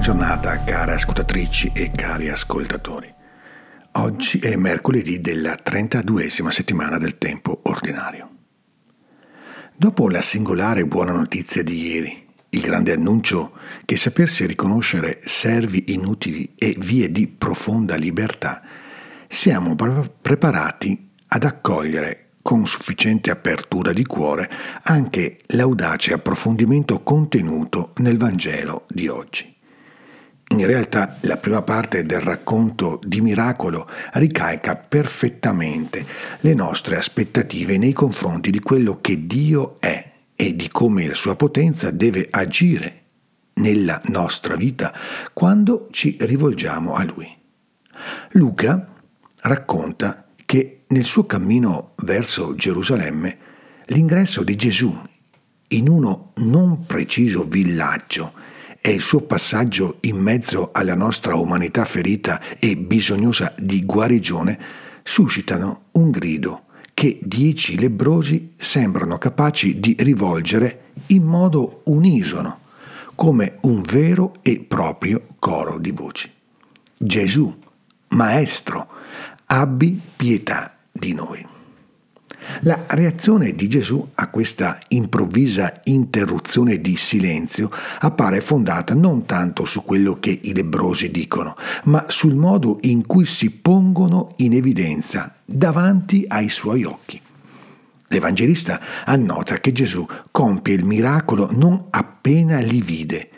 Giornata care ascoltatrici e cari ascoltatori. Oggi è mercoledì della 32esima settimana del tempo ordinario. Dopo la singolare buona notizia di ieri, il grande annuncio che sapersi riconoscere servi inutili e vie di profonda libertà, siamo preparati ad accogliere con sufficiente apertura di cuore anche l'audace approfondimento contenuto nel Vangelo di oggi. In realtà la prima parte del racconto di miracolo ricalca perfettamente le nostre aspettative nei confronti di quello che Dio è e di come la sua potenza deve agire nella nostra vita quando ci rivolgiamo a Lui. Luca racconta che nel suo cammino verso Gerusalemme l'ingresso di Gesù in uno non preciso villaggio e il suo passaggio in mezzo alla nostra umanità ferita e bisognosa di guarigione suscitano un grido che dieci lebrosi sembrano capaci di rivolgere in modo unisono, come un vero e proprio coro di voci. Gesù, Maestro, abbi pietà di noi. La reazione di Gesù a questa improvvisa interruzione di silenzio appare fondata non tanto su quello che i lebrosi dicono, ma sul modo in cui si pongono in evidenza davanti ai suoi occhi. L'Evangelista annota che Gesù compie il miracolo non appena li vide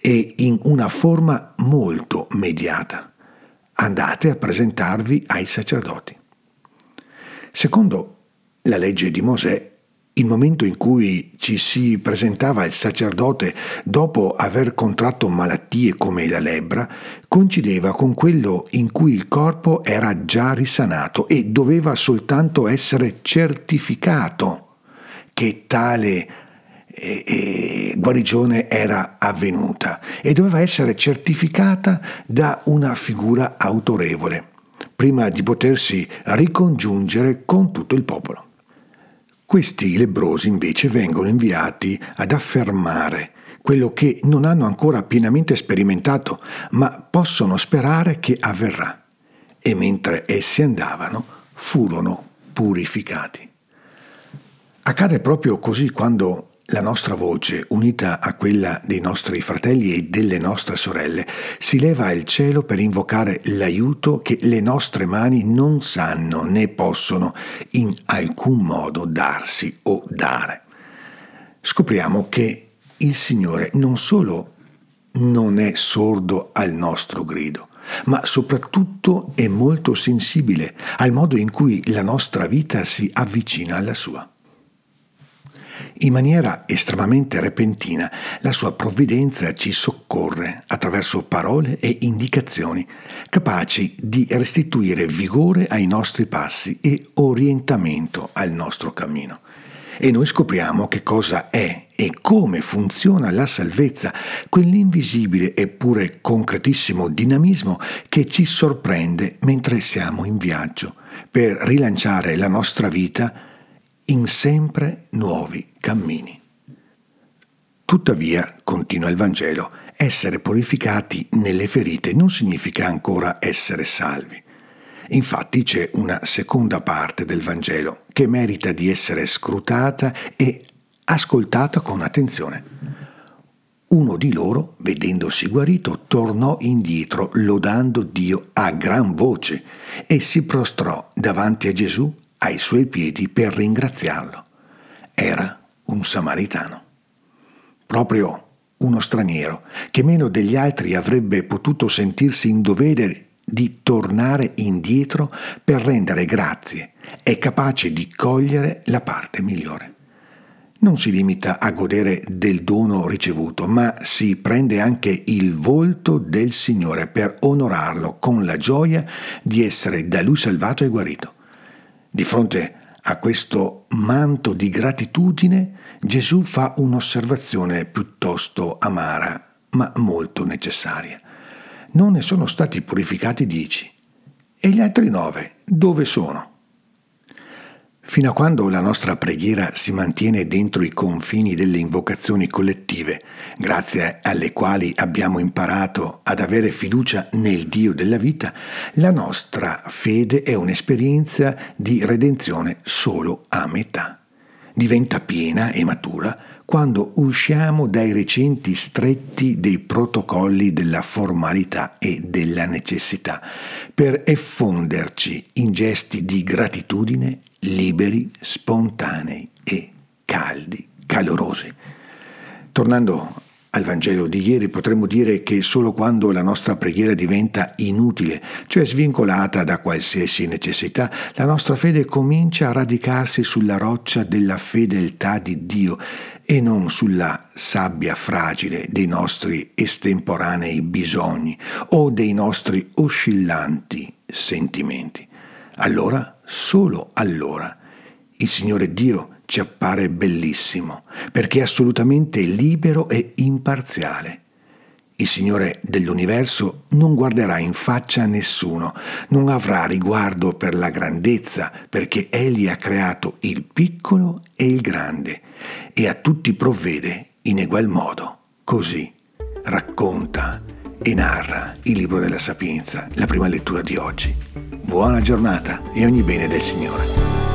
e in una forma molto mediata andate a presentarvi ai sacerdoti. Secondo la legge di Mosè, il momento in cui ci si presentava il sacerdote dopo aver contratto malattie come la lebbra coincideva con quello in cui il corpo era già risanato e doveva soltanto essere certificato che tale e, e guarigione era avvenuta e doveva essere certificata da una figura autorevole prima di potersi ricongiungere con tutto il popolo. Questi lebrosi invece vengono inviati ad affermare quello che non hanno ancora pienamente sperimentato, ma possono sperare che avverrà. E mentre essi andavano, furono purificati. Accade proprio così quando la nostra voce, unita a quella dei nostri fratelli e delle nostre sorelle, si leva al cielo per invocare l'aiuto che le nostre mani non sanno né possono in alcun modo darsi o dare. Scopriamo che il Signore non solo non è sordo al nostro grido, ma soprattutto è molto sensibile al modo in cui la nostra vita si avvicina alla sua. In maniera estremamente repentina, la sua provvidenza ci soccorre attraverso parole e indicazioni capaci di restituire vigore ai nostri passi e orientamento al nostro cammino. E noi scopriamo che cosa è e come funziona la salvezza, quell'invisibile eppure concretissimo dinamismo che ci sorprende mentre siamo in viaggio per rilanciare la nostra vita in sempre nuovi cammini. Tuttavia, continua il Vangelo, essere purificati nelle ferite non significa ancora essere salvi. Infatti c'è una seconda parte del Vangelo che merita di essere scrutata e ascoltata con attenzione. Uno di loro, vedendosi guarito, tornò indietro lodando Dio a gran voce e si prostrò davanti a Gesù ai suoi piedi per ringraziarlo. Era un samaritano. Proprio uno straniero che meno degli altri avrebbe potuto sentirsi in dovere di tornare indietro per rendere grazie, è capace di cogliere la parte migliore. Non si limita a godere del dono ricevuto, ma si prende anche il volto del Signore per onorarlo con la gioia di essere da lui salvato e guarito. Di fronte a questo manto di gratitudine, Gesù fa un'osservazione piuttosto amara, ma molto necessaria. Non ne sono stati purificati dieci. E gli altri nove dove sono? Fino a quando la nostra preghiera si mantiene dentro i confini delle invocazioni collettive, grazie alle quali abbiamo imparato ad avere fiducia nel Dio della vita, la nostra fede è un'esperienza di redenzione solo a metà. Diventa piena e matura quando usciamo dai recenti stretti dei protocolli della formalità e della necessità, per effonderci in gesti di gratitudine liberi, spontanei e caldi, calorosi. Tornando al Vangelo di ieri potremmo dire che solo quando la nostra preghiera diventa inutile, cioè svincolata da qualsiasi necessità, la nostra fede comincia a radicarsi sulla roccia della fedeltà di Dio e non sulla sabbia fragile dei nostri estemporanei bisogni o dei nostri oscillanti sentimenti. Allora, solo allora, il Signore Dio ci appare bellissimo, perché è assolutamente libero e imparziale. Il Signore dell'universo non guarderà in faccia a nessuno, non avrà riguardo per la grandezza, perché Egli ha creato il piccolo e il grande e a tutti provvede in egual modo. Così racconta e narra il libro della sapienza, la prima lettura di oggi. Buona giornata e ogni bene del Signore.